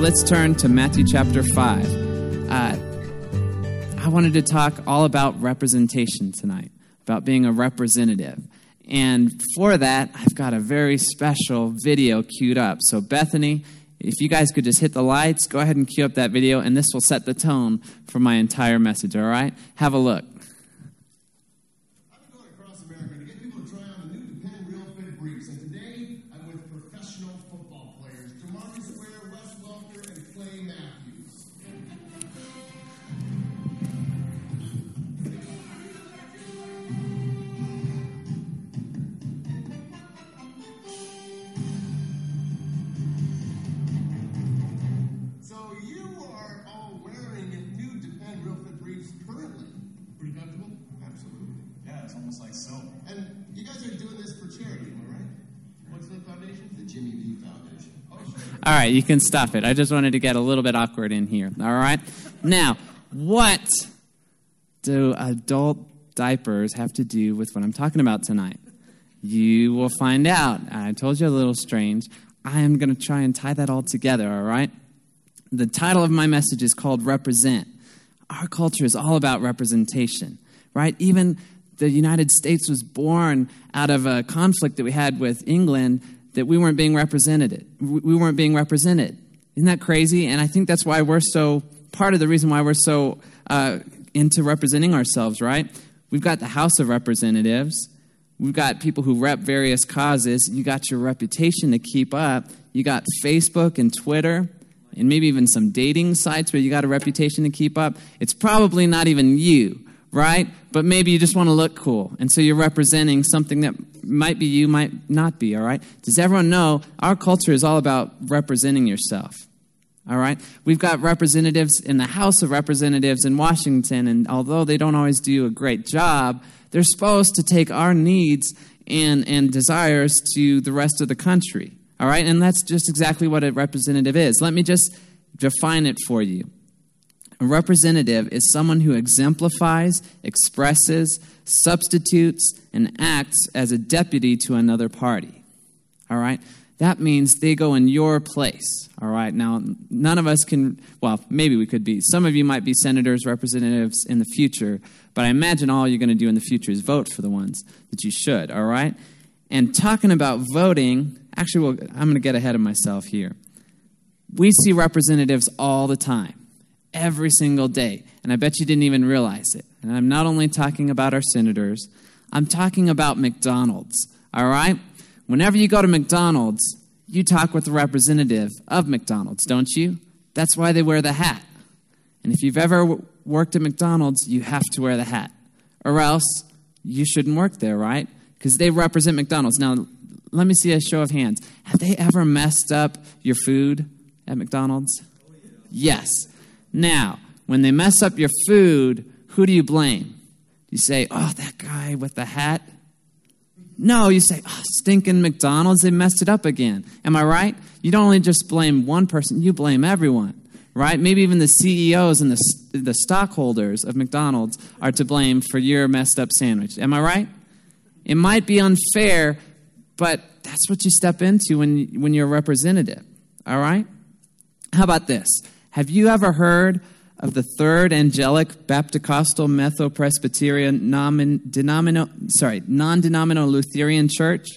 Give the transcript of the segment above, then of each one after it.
let's turn to Matthew chapter 5. Uh, I wanted to talk all about representation tonight, about being a representative. And for that, I've got a very special video queued up. So, Bethany, if you guys could just hit the lights, go ahead and cue up that video, and this will set the tone for my entire message, all right? Have a look. All right, you can stop it. I just wanted to get a little bit awkward in here. All right? Now, what do adult diapers have to do with what I'm talking about tonight? You will find out. I told you a little strange. I am going to try and tie that all together, all right? The title of my message is called Represent. Our culture is all about representation, right? Even the United States was born out of a conflict that we had with England that we weren't being represented. We weren't being represented. Isn't that crazy? And I think that's why we're so, part of the reason why we're so uh, into representing ourselves, right? We've got the House of Representatives. We've got people who rep various causes. You got your reputation to keep up. You got Facebook and Twitter and maybe even some dating sites where you got a reputation to keep up. It's probably not even you right? But maybe you just want to look cool. And so you're representing something that might be you, might not be, all right? Does everyone know our culture is all about representing yourself? All right? We've got representatives in the House of Representatives in Washington, and although they don't always do a great job, they're supposed to take our needs and, and desires to the rest of the country. All right? And that's just exactly what a representative is. Let me just define it for you. A representative is someone who exemplifies, expresses, substitutes, and acts as a deputy to another party. All right? That means they go in your place. All right? Now, none of us can, well, maybe we could be. Some of you might be senators, representatives in the future, but I imagine all you're going to do in the future is vote for the ones that you should. All right? And talking about voting, actually, well, I'm going to get ahead of myself here. We see representatives all the time every single day. And I bet you didn't even realize it. And I'm not only talking about our senators, I'm talking about McDonald's. All right? Whenever you go to McDonald's, you talk with the representative of McDonald's, don't you? That's why they wear the hat. And if you've ever worked at McDonald's, you have to wear the hat. Or else you shouldn't work there, right? Because they represent McDonald's. Now, let me see a show of hands. Have they ever messed up your food at McDonald's? Yes. Now, when they mess up your food, who do you blame? You say, oh, that guy with the hat? No, you say, oh, stinking McDonald's, they messed it up again. Am I right? You don't only just blame one person, you blame everyone, right? Maybe even the CEOs and the, the stockholders of McDonald's are to blame for your messed up sandwich. Am I right? It might be unfair, but that's what you step into when, when you're a representative, all right? How about this? Have you ever heard of the Third Angelic Baptocostal Methopresbyterian sorry, non-denominational Lutheran Church?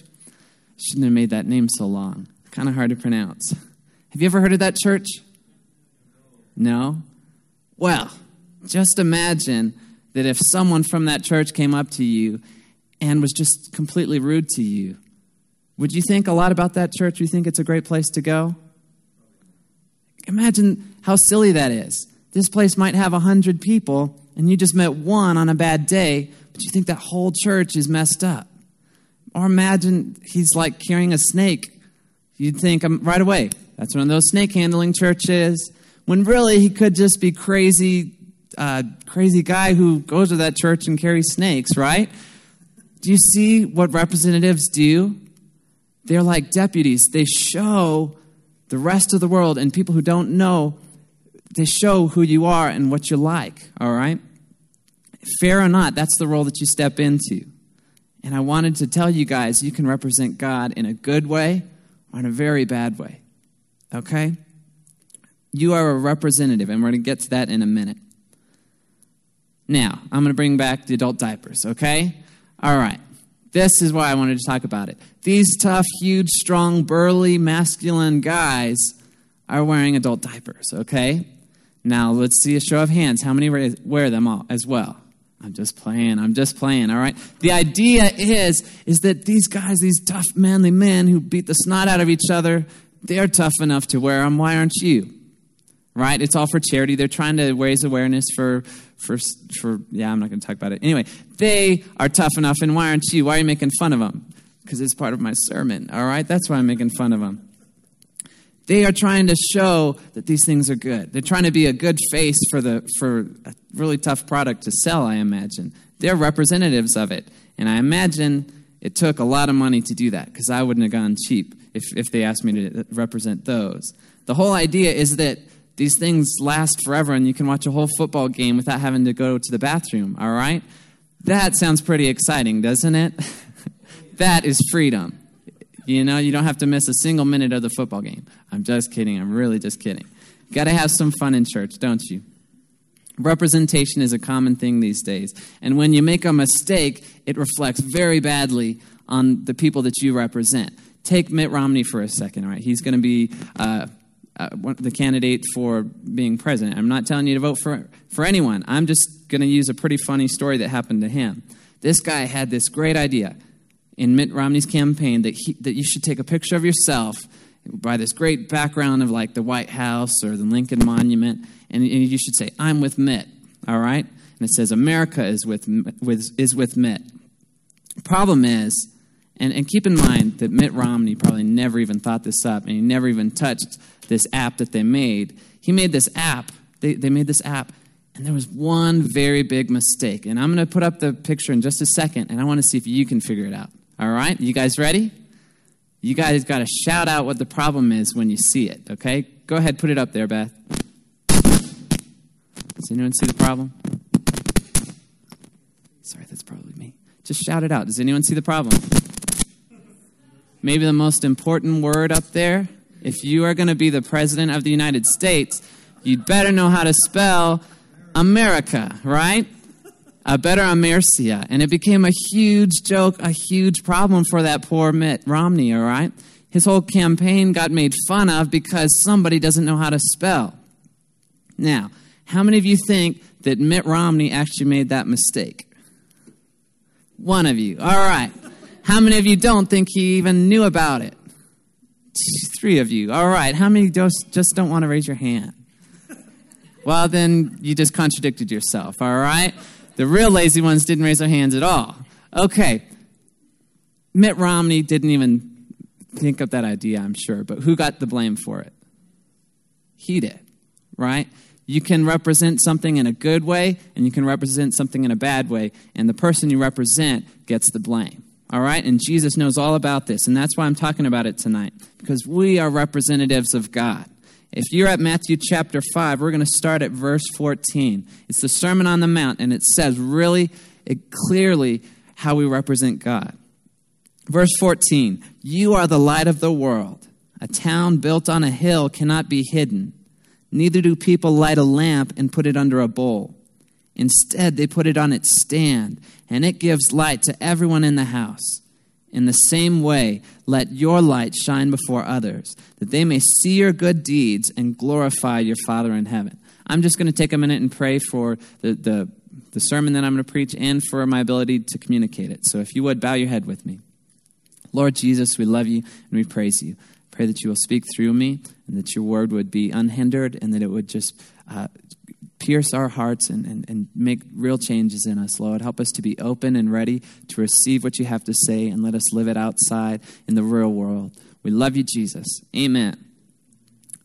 Shouldn't have made that name so long. Kind of hard to pronounce. Have you ever heard of that church? No? Well, just imagine that if someone from that church came up to you and was just completely rude to you, would you think a lot about that church? You think it's a great place to go? Imagine how silly that is. This place might have a 100 people, and you just met one on a bad day, but you think that whole church is messed up. Or imagine he's like carrying a snake. You'd think um, right away, that's one of those snake handling churches. When really he could just be crazy, uh, crazy guy who goes to that church and carries snakes, right? Do you see what representatives do? They're like deputies. They show the rest of the world and people who don't know, to show who you are and what you're like, all right? Fair or not, that's the role that you step into. And I wanted to tell you guys you can represent God in a good way or in a very bad way, okay? You are a representative, and we're going to get to that in a minute. Now, I'm going to bring back the adult diapers, okay? All right. This is why I wanted to talk about it. These tough, huge, strong, burly, masculine guys are wearing adult diapers, okay? Now, let's see a show of hands. How many wear them all as well? I'm just playing. I'm just playing, all right? The idea is is that these guys, these tough manly men who beat the snot out of each other, they're tough enough to wear them. Why aren't you? Right? It's all for charity. They're trying to raise awareness for for for yeah, I'm not going to talk about it. Anyway, they are tough enough and why aren't you? Why are you making fun of them? Because it's part of my sermon, all right? That's why I'm making fun of them. They are trying to show that these things are good. They're trying to be a good face for, the, for a really tough product to sell, I imagine. They're representatives of it. And I imagine it took a lot of money to do that because I wouldn't have gone cheap if, if they asked me to represent those. The whole idea is that these things last forever and you can watch a whole football game without having to go to the bathroom, all right? That sounds pretty exciting, doesn't it? that is freedom. You know, you don't have to miss a single minute of the football game. I'm just kidding. I'm really just kidding. Got to have some fun in church, don't you? Representation is a common thing these days. And when you make a mistake, it reflects very badly on the people that you represent. Take Mitt Romney for a second, all right? He's going to be uh, uh, the candidate for being president. I'm not telling you to vote for, for anyone. I'm just going to use a pretty funny story that happened to him. This guy had this great idea in Mitt Romney's campaign that, he, that you should take a picture of yourself by this great background of like the White House or the Lincoln Monument, and, and you should say, I'm with Mitt, all right? And it says, America is with, with, is with Mitt. Problem is, and, and keep in mind that Mitt Romney probably never even thought this up, and he never even touched this app that they made. He made this app, they, they made this app, and there was one very big mistake. And I'm going to put up the picture in just a second, and I want to see if you can figure it out. All right? You guys ready? You guys got to shout out what the problem is when you see it, okay? Go ahead, put it up there, Beth. Does anyone see the problem? Sorry, that's probably me. Just shout it out. Does anyone see the problem? Maybe the most important word up there. If you are going to be the president of the United States, you'd better know how to spell America, right? a better Amercia. And it became a huge joke, a huge problem for that poor Mitt Romney, all right? His whole campaign got made fun of because somebody doesn't know how to spell. Now, how many of you think that Mitt Romney actually made that mistake? One of you. All right. How many of you don't think he even knew about it? Three of you. All right. How many just, just don't want to raise your hand? Well, then you just contradicted yourself, all right? The real lazy ones didn't raise their hands at all. Okay. Mitt Romney didn't even think of that idea, I'm sure, but who got the blame for it? He did, right? You can represent something in a good way and you can represent something in a bad way, and the person you represent gets the blame. All right? And Jesus knows all about this, and that's why I'm talking about it tonight, because we are representatives of God. If you're at Matthew chapter 5, we're going to start at verse 14. It's the Sermon on the Mount, and it says really it clearly how we represent God. Verse 14 You are the light of the world. A town built on a hill cannot be hidden. Neither do people light a lamp and put it under a bowl. Instead, they put it on its stand, and it gives light to everyone in the house. In the same way, let your light shine before others, that they may see your good deeds and glorify your Father in heaven. I'm just going to take a minute and pray for the, the, the sermon that I'm going to preach and for my ability to communicate it. So if you would, bow your head with me. Lord Jesus, we love you and we praise you. Pray that you will speak through me and that your word would be unhindered and that it would just uh, pierce our hearts and, and, and make real changes in us, Lord. Help us to be open and ready to receive what you have to say and let us live it outside in the real world. We love you, Jesus. Amen.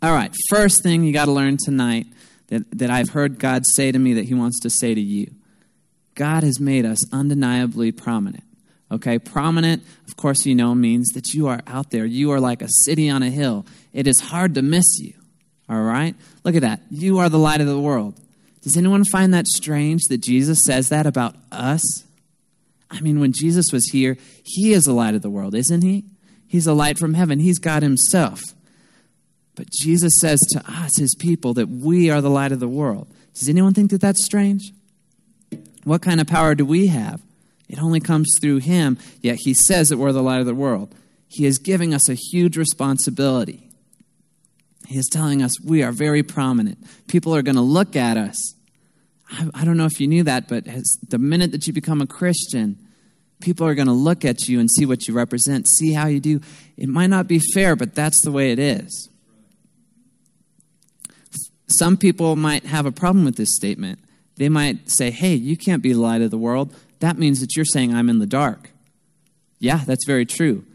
All right, first thing you got to learn tonight that, that I've heard God say to me that He wants to say to you God has made us undeniably prominent. Okay, prominent, of course, you know, means that you are out there. You are like a city on a hill. It is hard to miss you. All right? Look at that. You are the light of the world. Does anyone find that strange that Jesus says that about us? I mean, when Jesus was here, he is the light of the world, isn't he? He's a light from heaven. He's God himself. But Jesus says to us, his people, that we are the light of the world. Does anyone think that that's strange? What kind of power do we have? It only comes through him, yet he says that we're the light of the world. He is giving us a huge responsibility. He is telling us we are very prominent. People are going to look at us. I, I, don't know if you knew that, but the minute that you become a Christian, people are going to look at you and see what you represent, see how you do. It might not be fair, but that's the way it is. Some people might have a problem with this statement. They might say, hey, you can't be the light of the world. That means that you're saying I'm in the dark. Yeah, that's very true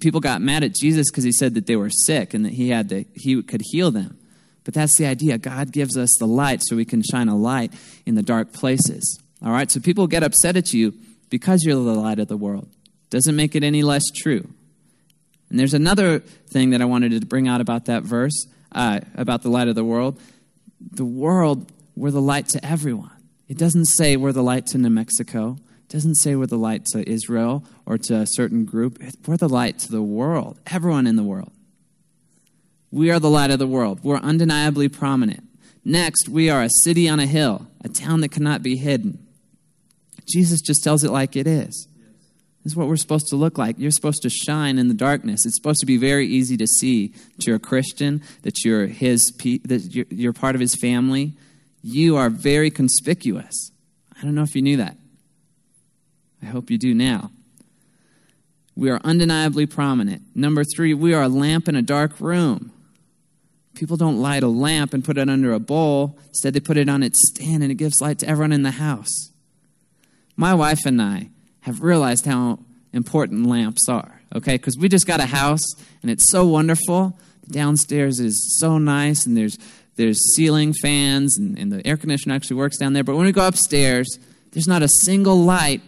people got mad at Jesus because he said that they were sick and that he had to, he could heal them. But that's the idea. God gives us the light so we can shine a light in the dark places. All right? So people get upset at you because you're the light of the world. Doesn't make it any less true. And there's another thing that I wanted to bring out about that verse, uh, about the light of the world. The world, we're the light to everyone. It doesn't say we're the light to New Mexico doesn't say we're the light to Israel or to a certain group. We're the light to the world, everyone in the world. We are the light of the world. We're undeniably prominent. Next, we are a city on a hill, a town that cannot be hidden. Jesus just tells it like it is. This is what we're supposed to look like. You're supposed to shine in the darkness. It's supposed to be very easy to see that you're a Christian, that you're his, that you're part of his family. You are very conspicuous. I don't know if you knew that. I hope you do now. We are undeniably prominent. Number three, we are a lamp in a dark room. People don't light a lamp and put it under a bowl. Instead, they put it on its stand and it gives light to everyone in the house. My wife and I have realized how important lamps are, okay? Because we just got a house and it's so wonderful. Downstairs is so nice and there's, there's ceiling fans and, and the air conditioner actually works down there. But when we go upstairs, there's not a single light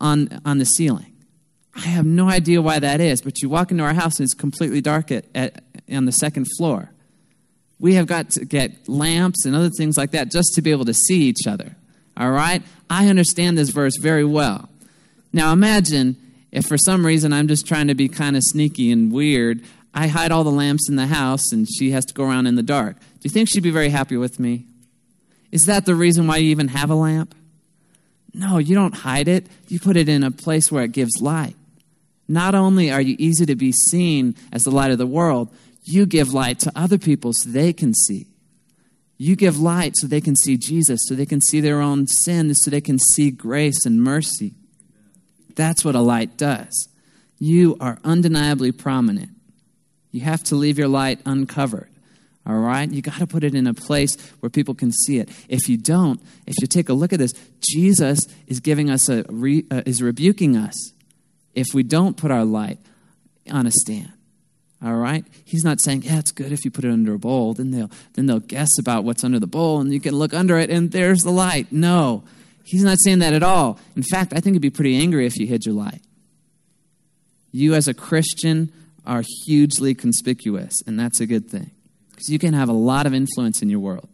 on, on the ceiling. I have no idea why that is, but you walk into our house and it's completely dark at, at, on the second floor. We have got to get lamps and other things like that just to be able to see each other. All right? I understand this verse very well. Now imagine if for some reason I'm just trying to be kind of sneaky and weird, I hide all the lamps in the house and she has to go around in the dark. Do you think she'd be very happy with me? Is that the reason why you even have a lamp? No, you don't hide it. You put it in a place where it gives light. Not only are you easy to be seen as the light of the world, you give light to other people so they can see. You give light so they can see Jesus, so they can see their own sin, so they can see grace and mercy. That's what a light does. You are undeniably prominent. You have to leave your light uncovered. All right? You got to put it in a place where people can see it. If you don't, if you take a look at this, Jesus is giving us a re, uh, is rebuking us if we don't put our light on a stand. All right? He's not saying, "Yeah, it's good if you put it under a bowl, then they'll then they'll guess about what's under the bowl and you can look under it and there's the light." No. He's not saying that at all. In fact, I think he'd be pretty angry if you hid your light. You as a Christian are hugely conspicuous, and that's a good thing because you can have a lot of influence in your world.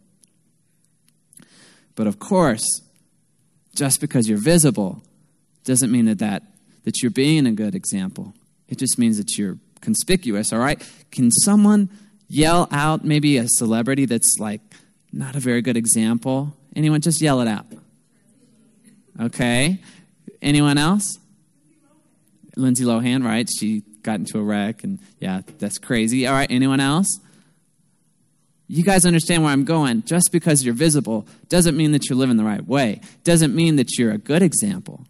But of course, just because you're visible doesn't mean that, that, that you're being a good example. It just means that you're conspicuous, all right? Can someone yell out maybe a celebrity that's like not a very good example? Anyone just yell it out? Okay. Anyone else? Lindsay Lohan, right? She got into a wreck and yeah, that's crazy. All right, anyone else? You guys understand where I'm going. Just because you're visible doesn't mean that you're living the right way, doesn't mean that you're a good example.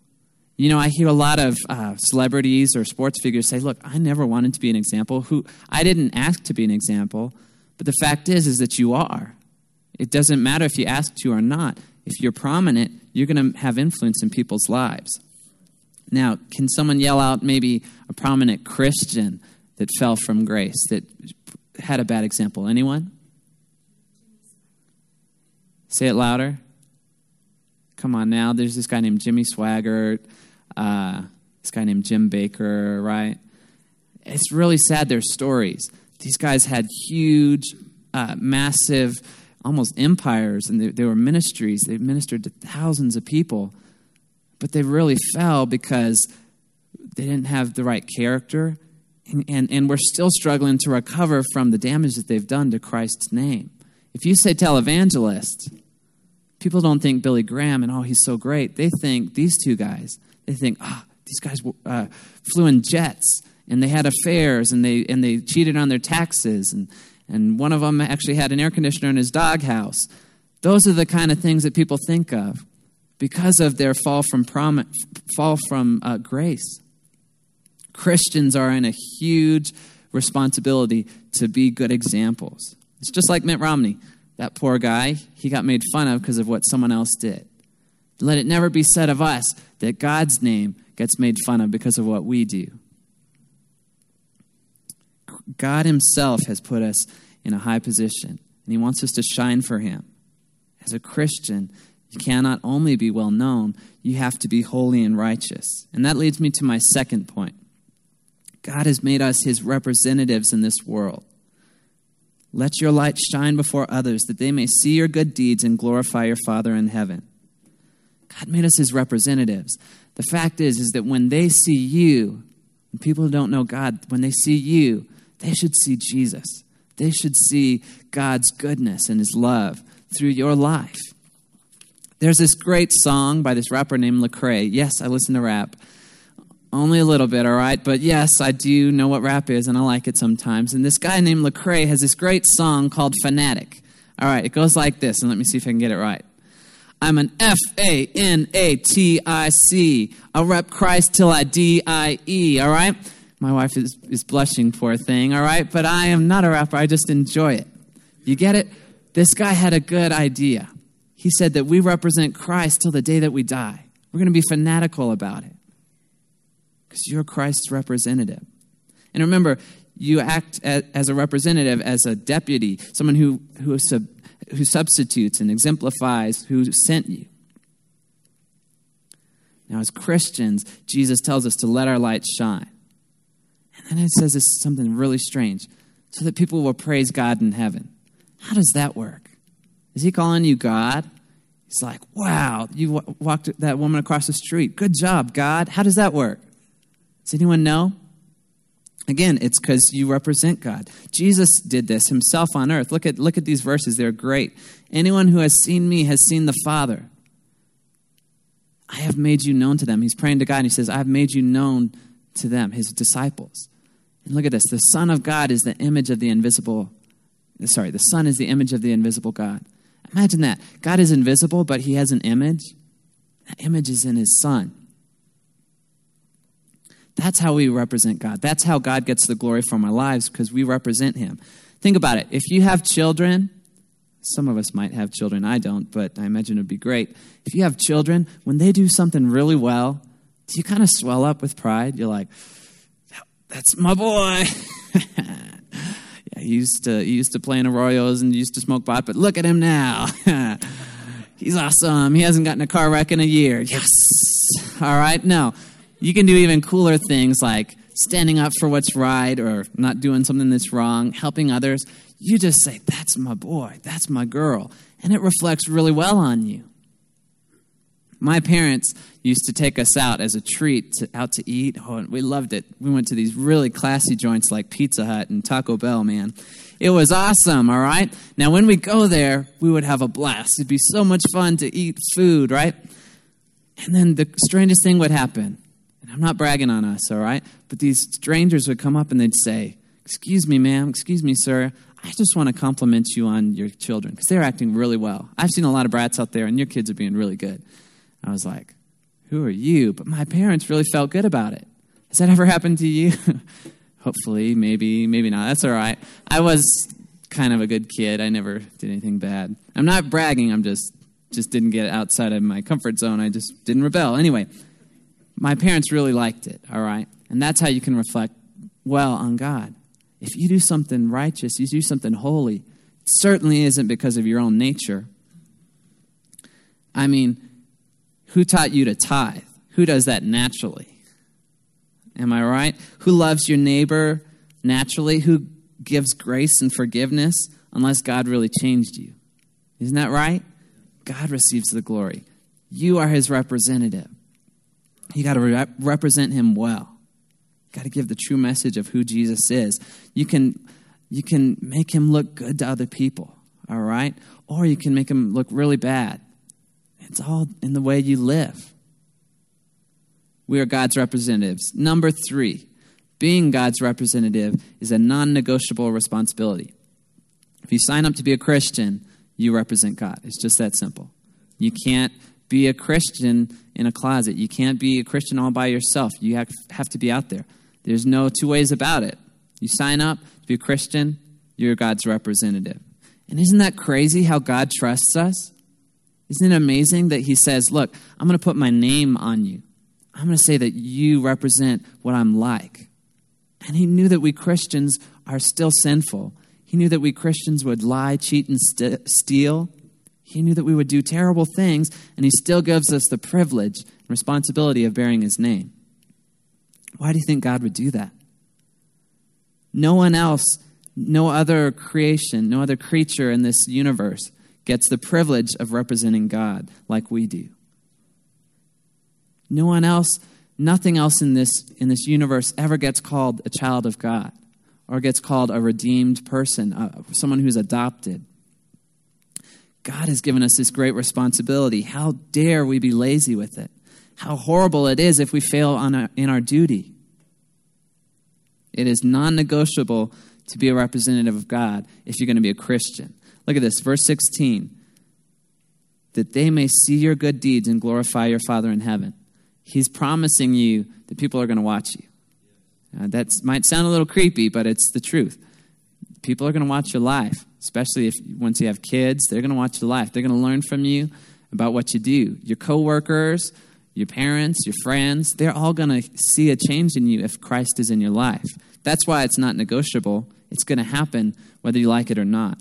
You know, I hear a lot of uh, celebrities or sports figures say, "Look, I never wanted to be an example. Who I didn't ask to be an example, but the fact is, is that you are. It doesn't matter if you ask to or not. If you're prominent, you're going to have influence in people's lives. Now, can someone yell out maybe a prominent Christian that fell from grace that had a bad example? Anyone? Say it louder. Come on now. There's this guy named Jimmy Swaggart, uh, this guy named Jim Bakker, right? It's really sad, their stories. These guys had huge, uh, massive, almost empires, and they, they were ministries. They ministered to thousands of people. But they really fell because they didn't have the right character And, and, and we're still struggling to recover from the damage that they've done to Christ's name. If you say televangelist, people don't think Billy Graham and, oh, he's so great. They think these two guys. They think, ah, oh, these guys uh, flew in jets and they had affairs and they, and they cheated on their taxes. And, and one of them actually had an air conditioner in his doghouse. Those are the kind of things that people think of because of their fall from, prom- fall from uh, grace. Christians are in a huge responsibility to be good examples. It's just like Mitt Romney. That poor guy, he got made fun of because of what someone else did. Let it never be said of us that God's name gets made fun of because of what we do. God Himself has put us in a high position, and He wants us to shine for Him. As a Christian, you cannot only be well known, you have to be holy and righteous. And that leads me to my second point God has made us His representatives in this world. Let your light shine before others that they may see your good deeds and glorify your Father in heaven. God made us his representatives. The fact is is that when they see you, people who don't know God, when they see you, they should see Jesus. They should see God's goodness and his love through your life. There's this great song by this rapper named Lecrae. Yes, I listen to rap. Only a little bit, all right? But yes, I do know what rap is, and I like it sometimes. And this guy named Lecrae has this great song called Fanatic. All right, it goes like this, and let me see if I can get it right. I'm an F A N A T I C. I'll rep Christ till I D I E, all right? My wife is, is blushing, poor thing, all right? But I am not a rapper, I just enjoy it. You get it? This guy had a good idea. He said that we represent Christ till the day that we die. We're going to be fanatical about it because you're Christ's representative. And remember, you act as a representative, as a deputy, someone who, who, sub, who substitutes and exemplifies who sent you. Now, as Christians, Jesus tells us to let our light shine. And then it says this something really strange so that people will praise God in heaven. How does that work? Is he calling you God? He's like, wow, you walked that woman across the street. Good job, God. How does that work? Does anyone know? Again, it's because you represent God. Jesus did this himself on earth. Look at, look at these verses, they're great. Anyone who has seen me has seen the Father. I have made you known to them. He's praying to God and he says, I have made you known to them, his disciples. And look at this the Son of God is the image of the invisible. Sorry, the Son is the image of the invisible God. Imagine that. God is invisible, but he has an image. That image is in his Son. That's how we represent God. That's how God gets the glory from our lives because we represent Him. Think about it. If you have children, some of us might have children, I don't, but I imagine it would be great. If you have children, when they do something really well, do you kind of swell up with pride? You're like, that's my boy. yeah, he used to he used to play in Arroyos and used to smoke pot, but look at him now. He's awesome. He hasn't gotten a car wreck in a year. Yes. All right. No, you can do even cooler things like standing up for what's right or not doing something that's wrong, helping others. You just say, That's my boy, that's my girl. And it reflects really well on you. My parents used to take us out as a treat to, out to eat. Oh, and we loved it. We went to these really classy joints like Pizza Hut and Taco Bell, man. It was awesome, all right? Now, when we go there, we would have a blast. It'd be so much fun to eat food, right? And then the strangest thing would happen I'm not bragging on us, all right? But these strangers would come up and they'd say, Excuse me, ma'am, excuse me, sir. I just want to compliment you on your children because they're acting really well. I've seen a lot of brats out there, and your kids are being really good. I was like, Who are you? But my parents really felt good about it. Has that ever happened to you? Hopefully, maybe, maybe not. That's all right. I was kind of a good kid. I never did anything bad. I'm not bragging. I'm just just didn't get outside of my comfort zone. I just didn't rebel. Anyway, my parents really liked it, all right? And that's how you can reflect well on God. If you do something righteous, you do something holy, it certainly isn't because of your own nature. I mean, who taught you to tithe? Who does that naturally? Am I right? Who loves your neighbor naturally? Who gives grace and forgiveness unless God really changed you? Isn't that right? God receives the glory. You are his representative. You got to re- represent him well. You got to give the true message of who Jesus is. You can, you can make him look good to other people, all right? Or you can make him look really bad. It's all in the way you live. We are God's representatives. Number three, being God's representative is a non negotiable responsibility. If you sign up to be a Christian, you represent God. It's just that simple. You can't be a Christian in a closet. You can't be a Christian all by yourself. You have, to be out there. There's no two ways about it. You sign up to be a Christian, you're God's representative. And isn't that crazy how God trusts us? Isn't it amazing that He says, Look, I'm going to put my name on you. I'm going to say that you represent what I'm like. And He knew that we Christians are still sinful. He knew that we Christians would lie, cheat, and st- steal. He knew that we would do terrible things, and He still gives us the privilege and responsibility of bearing His name. Why do you think God would do that? No one else, no other creation, no other creature in this universe gets the privilege of representing God like we do. No one else, nothing else in this, in this universe ever gets called a child of God or gets called a redeemed person, uh, someone who's adopted. God has given us this great responsibility. How dare we be lazy with it? How horrible it is if we fail our, in our duty. It is non negotiable to be a representative of God if you're going to be a Christian. Look at this, verse 16. That they may see your good deeds and glorify your Father in heaven. He's promising you that people are going to watch you. Uh, that might sound a little creepy, but it's the truth. People are going to watch your life, especially if once you have kids, they're going to watch your life. They're going to learn from you about what you do. Your coworkers, your parents, your friends, they're all going to see a change in you if Christ is in your life. That's why it's not negotiable. It's going to happen whether you like it or not.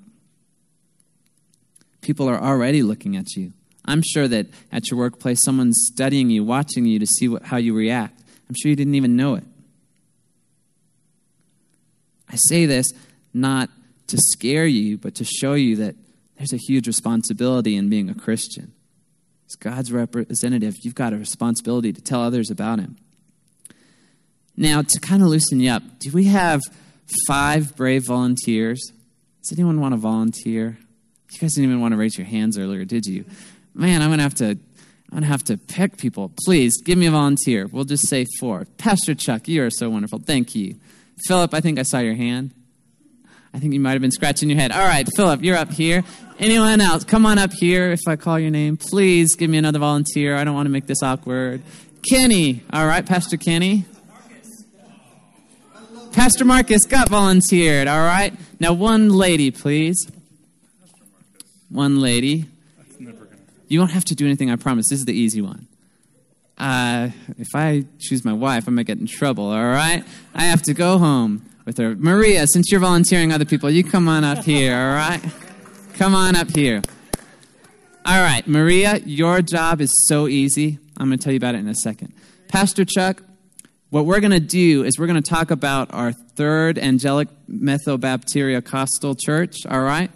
People are already looking at you. I'm sure that at your workplace, someone's studying you, watching you to see what, how you react. I'm sure you didn't even know it. I say this not to scare you, but to show you that there's a huge responsibility in being a Christian. As God's representative, you've got a responsibility to tell others about Him. Now, to kind of loosen you up, do we have five brave volunteers? Does anyone want to volunteer? You guys didn't even want to raise your hands earlier, did you? Man, I'm gonna have to. I'm gonna have to pick people. Please give me a volunteer. We'll just say four. Pastor Chuck, you are so wonderful. Thank you. Philip, I think I saw your hand. I think you might have been scratching your head. All right, Philip, you're up here. Anyone else? Come on up here if I call your name. Please give me another volunteer. I don't want to make this awkward. Kenny. All right, Pastor Kenny. Pastor Marcus got volunteered. All right. Now, one lady, please. One lady. You won't have to do anything, I promise. This is the easy one. Uh, if I choose my wife, I might get in trouble, all right? I have to go home with her. Maria, since you're volunteering other people, you come on up here, all right? Come on up here. All right, Maria, your job is so easy. I'm going to tell you about it in a second. Pastor Chuck, what we're going to do is we're going to talk about our third angelic Methobaptista Costal Church, all right?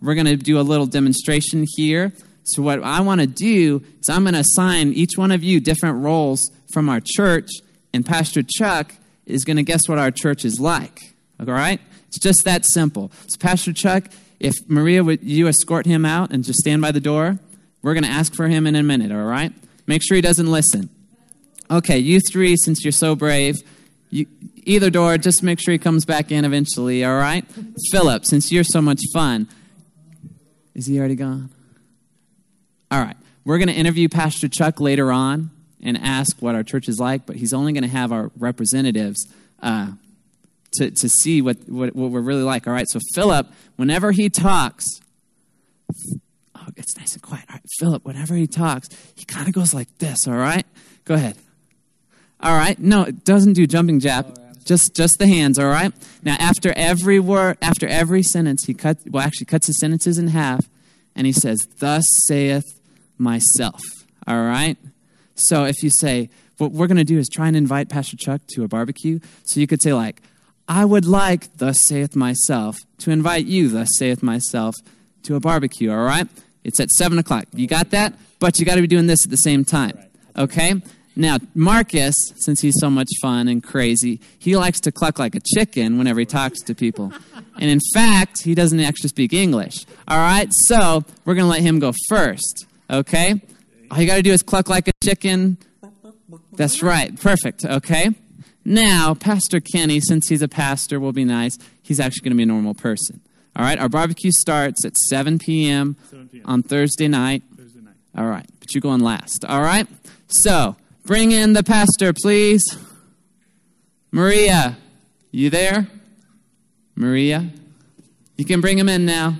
We're going to do a little demonstration here. So, what I want to do is I'm going to assign each one of you different roles from our church, and Pastor Chuck is going to guess what our church is like. All right? It's just that simple. So, Pastor Chuck, if Maria would you escort him out and just stand by the door, we're going to ask for him in a minute, all right? Make sure he doesn't listen. Okay, you three, since you're so brave, you, either door, just make sure he comes back in eventually, all right? Philip, since you're so much fun, is he already gone? All right. We're going to interview Pastor Chuck later on and ask what our church is like, but he's only going to have our representatives uh, to, to see what, what, what we're really like. All right. So, Philip, whenever he talks, oh, it's nice and quiet. All right. Philip, whenever he talks, he kind of goes like this. All right. Go ahead. All right. No, it doesn't do jumping jab. Just, just the hands, all right? Now, after every word, after every sentence, he cuts, well, actually cuts his sentences in half, and he says, Thus saith myself. All right? So if you say, what we're going to do is try and invite Pastor Chuck to a barbecue. So you could say, like, I would like, thus saith myself, to invite you, thus saith myself, to a barbecue, all right? It's at 7 o'clock. You got that? But you got to be doing this at the same time, okay? Now, Marcus, since he's so much fun and crazy, he likes to cluck like a chicken whenever he talks to people. And in fact, he doesn't actually speak English. All right? So, we're going to let him go first. Okay? All you got to do is cluck like a chicken. That's right. Perfect. Okay? Now, Pastor Kenny, since he's a pastor, will be nice. He's actually going to be a normal person. All right? Our barbecue starts at 7 p.m. 7 p.m. on Thursday night. Thursday night. All right, but you're going last. All right? So, bring in the pastor, please. Maria, you there? Maria? You can bring him in now.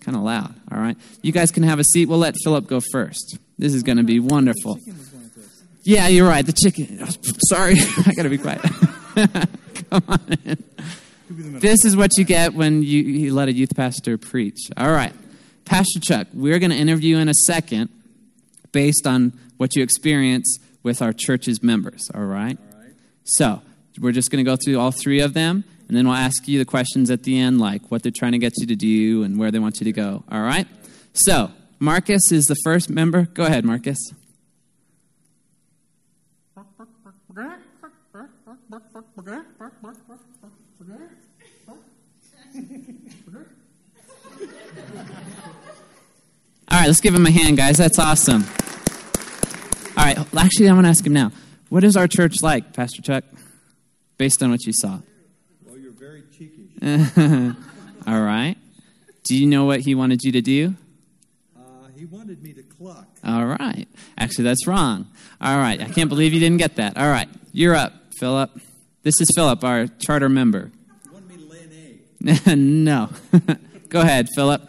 Kind of loud, all right? You guys can have a seat. We'll let Philip go first. This is going to be wonderful. Yeah, you're right. The chicken. Sorry, I got to be quiet. Come on in. This is what you get when you, you let a youth pastor preach. All right. Pastor Chuck, we're going to interview in a second based on what you experience with our church's members. All right? All right. So we're just going to go through all three of them, and then we'll ask you the questions at the end, like what they're trying to get you to do and where they want you to go. All right? So Marcus is the first member. Go ahead, Marcus. All right, let's give him a hand, guys. That's awesome. All right, actually, I'm going to ask him now. What is our church like, Pastor Chuck, based on what you saw? Well, you're very cheeky. All right. Do you know what he wanted you to do? He wanted me to cluck. All right. Actually, that's wrong. All right. I can't believe you didn't get that. All right. You're up, Philip. This is Philip, our charter member. He wanted me to lay an egg. no. Go ahead, Philip.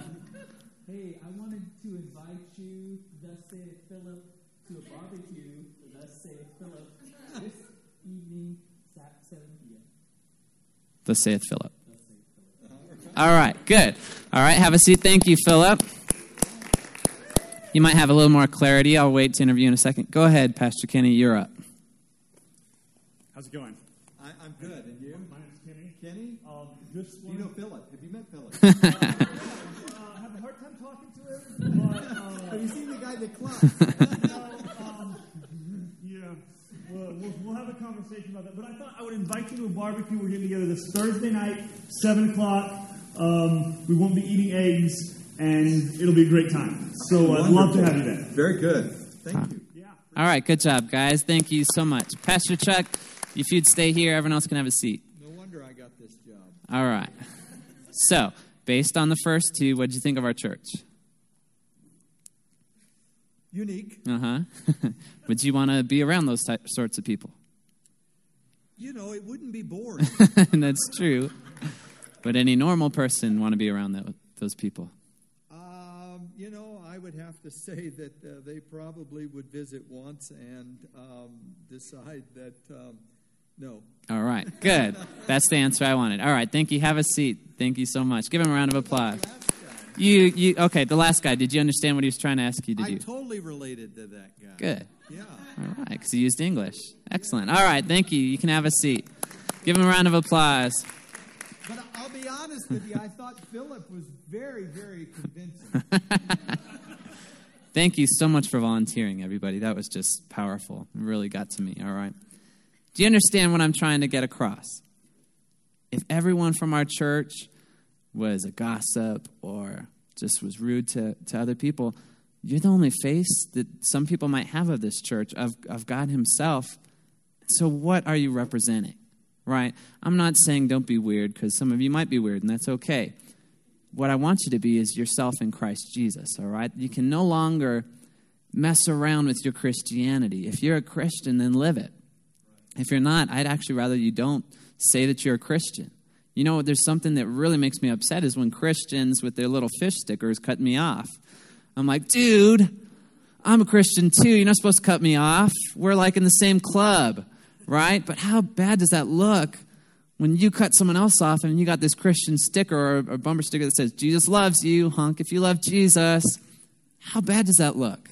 Hey, I wanted to invite you, thus saith Philip, to a barbecue, thus saith Philip, this evening at 7 p.m. Thus saith Philip. All right, good. All right, have a seat. Thank you, Philip. You might have a little more clarity. I'll wait to interview in a second. Go ahead, Pastor Kenny. You're up. How's it going? I, I'm good. And you? My name's Kenny. Kenny? Um, this Do you know Philip? Have you met Philip? uh, I have a hard time talking to him, but uh, Have you seen the guy that clucks? no, um, yeah, well, we'll, we'll have a conversation about that. But I thought I would invite you to a barbecue. We're getting together this Thursday night, seven o'clock. Um, we won't be eating eggs, and it'll be a great time. So I'd love to have you there. Very good. Thank you. Yeah. All right, good job, guys. Thank you so much. Pastor Chuck, if you'd stay here, everyone else can have a seat. No wonder I got this job. All right. So, based on the first two, what did you think of our church? Unique. Uh huh. Would you want to be around those ty- sorts of people? You know, it wouldn't be boring. That's true. But any normal person want to be around tho- those people? You know, I would have to say that uh, they probably would visit once and um, decide that um, no. All right, good. That's the answer I wanted. All right, thank you. Have a seat. Thank you so much. Give him a round of applause. You, you, okay? The last guy. Did you understand what he was trying to ask you to I do? totally related to that guy. Good. Yeah. All right, because he used English. Excellent. All right, thank you. You can have a seat. Give him a round of applause. But I'll be honest with you, I thought Philip was very, very convincing. Thank you so much for volunteering, everybody. That was just powerful. It really got to me. All right. Do you understand what I'm trying to get across? If everyone from our church was a gossip or just was rude to, to other people, you're the only face that some people might have of this church, of, of God Himself. So, what are you representing? Right? I'm not saying don't be weird because some of you might be weird, and that's okay what I want you to be is yourself in Christ Jesus, all right? You can no longer mess around with your Christianity. If you're a Christian, then live it. If you're not, I'd actually rather you don't say that you're a Christian. You know, there's something that really makes me upset is when Christians with their little fish stickers cut me off. I'm like, dude, I'm a Christian too. You're not supposed to cut me off. We're like in the same club, right? But how bad does that look when you cut someone else off and you got this Christian sticker or a bumper sticker that says, Jesus loves you, honk if you love Jesus? How bad does that look?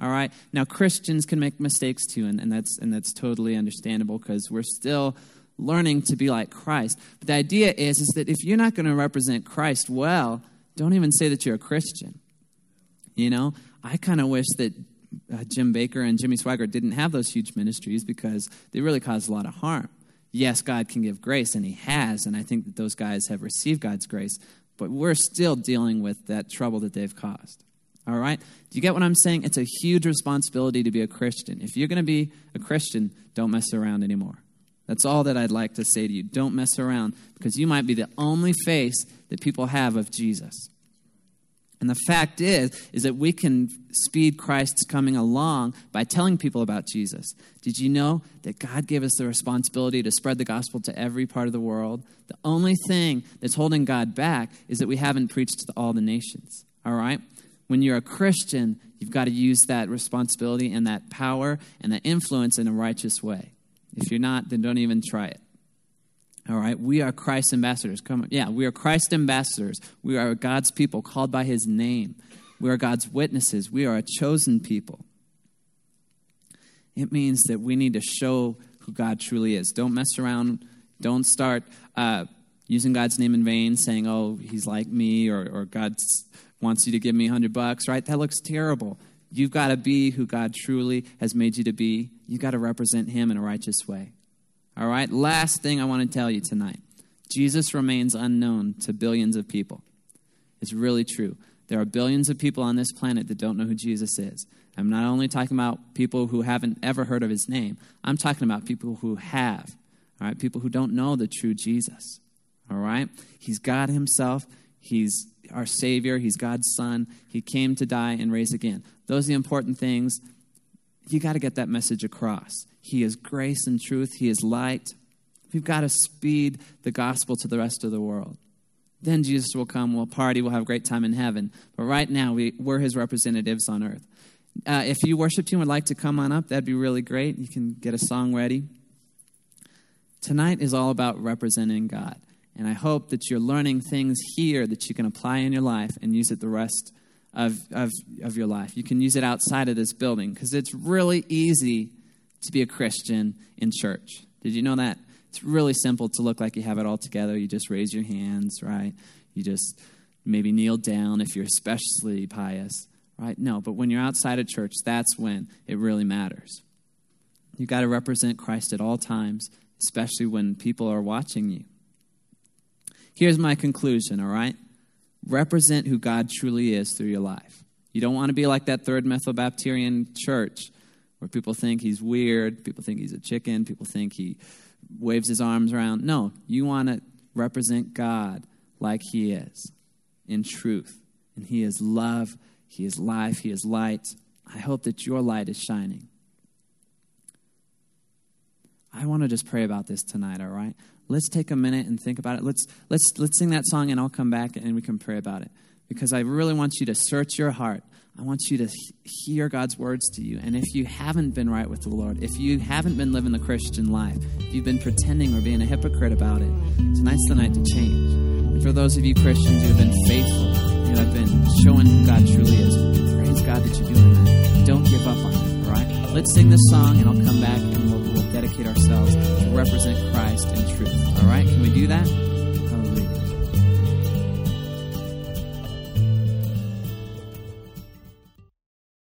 All right. Now Christians can make mistakes too, and, and that's and that's totally understandable because we're still learning to be like Christ. But the idea is is that if you're not going to represent Christ well, don't even say that you're a Christian. You know, I kind of wish that uh, Jim Bakker and Jimmy Swaggart didn't have those huge ministries because they really caused a lot of harm. Yes, God can give grace, and He has, and I think that those guys have received God's grace, but we're still dealing with that trouble that they've caused. All right? Do you get what I'm saying? It's a huge responsibility to be a Christian. If you're going to be a Christian, don't mess around anymore. That's all that I'd like to say to you. Don't mess around because you might be the only face that people have of Jesus. And the fact is, is that we can speed Christ's coming along by telling people about Jesus. Did you know that God gave us the responsibility to spread the gospel to every part of the world? The only thing that's holding God back is that we haven't preached to all the nations. All right? When you're a Christian, you've got to use that responsibility and that power and that influence in a righteous way. If you're not, then don't even try it. All right, we are Christ ambassadors. Come on. Yeah, we are Christ ambassadors. We are God's people called by his name. We are God's witnesses. We are a chosen people. It means that we need to show who God truly is. Don't mess around. Don't start uh, using God's name in vain, saying, oh, he's like me, or, or God wants you to give me a hundred bucks, right? That looks terrible. You've got to be who God truly has made you to be. You've got to represent him in a righteous way. All right, last thing I want to tell you tonight Jesus remains unknown to billions of people. It's really true. There are billions of people on this planet that don't know who Jesus is. I'm not only talking about people who haven't ever heard of his name, I'm talking about people who have. All right, people who don't know the true Jesus. All right? He's God himself. He's our Savior. He's God's Son. He came to die and raise again. Those are the important things. You got to get that message across. He is grace and truth. He is light. We've got to speed the gospel to the rest of the world. Then Jesus will come, we'll party, we'll have a great time in heaven. But right now, we, we're his representatives on earth. Uh, if you worship team would like to come on up, that'd be really great. You can get a song ready. Tonight is all about representing God. And I hope that you're learning things here that you can apply in your life and use it the rest of, of, of your life. You can use it outside of this building because it's really easy to be a Christian in church. Did you know that? It's really simple to look like you have it all together. You just raise your hands, right? You just maybe kneel down if you're especially pious, right? No, but when you're outside of church, that's when it really matters. You got to represent Christ at all times, especially when people are watching you. Here's my conclusion, all right? Represent who God truly is through your life. You don't want to be like that third Methobaptirian church where people think he's weird, people think he's a chicken, people think he waves his arms around. No, you want to represent God like he is in truth. And he is love, he is life, he is light. I hope that your light is shining. I want to just pray about this tonight, all right? Let's take a minute and think about it. Let's let's let's sing that song and I'll come back and we can pray about it. Because I really want you to search your heart I want you to hear God's words to you. And if you haven't been right with the Lord, if you haven't been living the Christian life, if you've been pretending or being a hypocrite about it, tonight's the night to change. And for those of you Christians who have been faithful, who have been showing who God truly is, praise God that you're doing that. Don't give up on it, all right? Let's sing this song, and I'll come back and we'll, dedicate ourselves to represent Christ in truth, all right? Can we do that?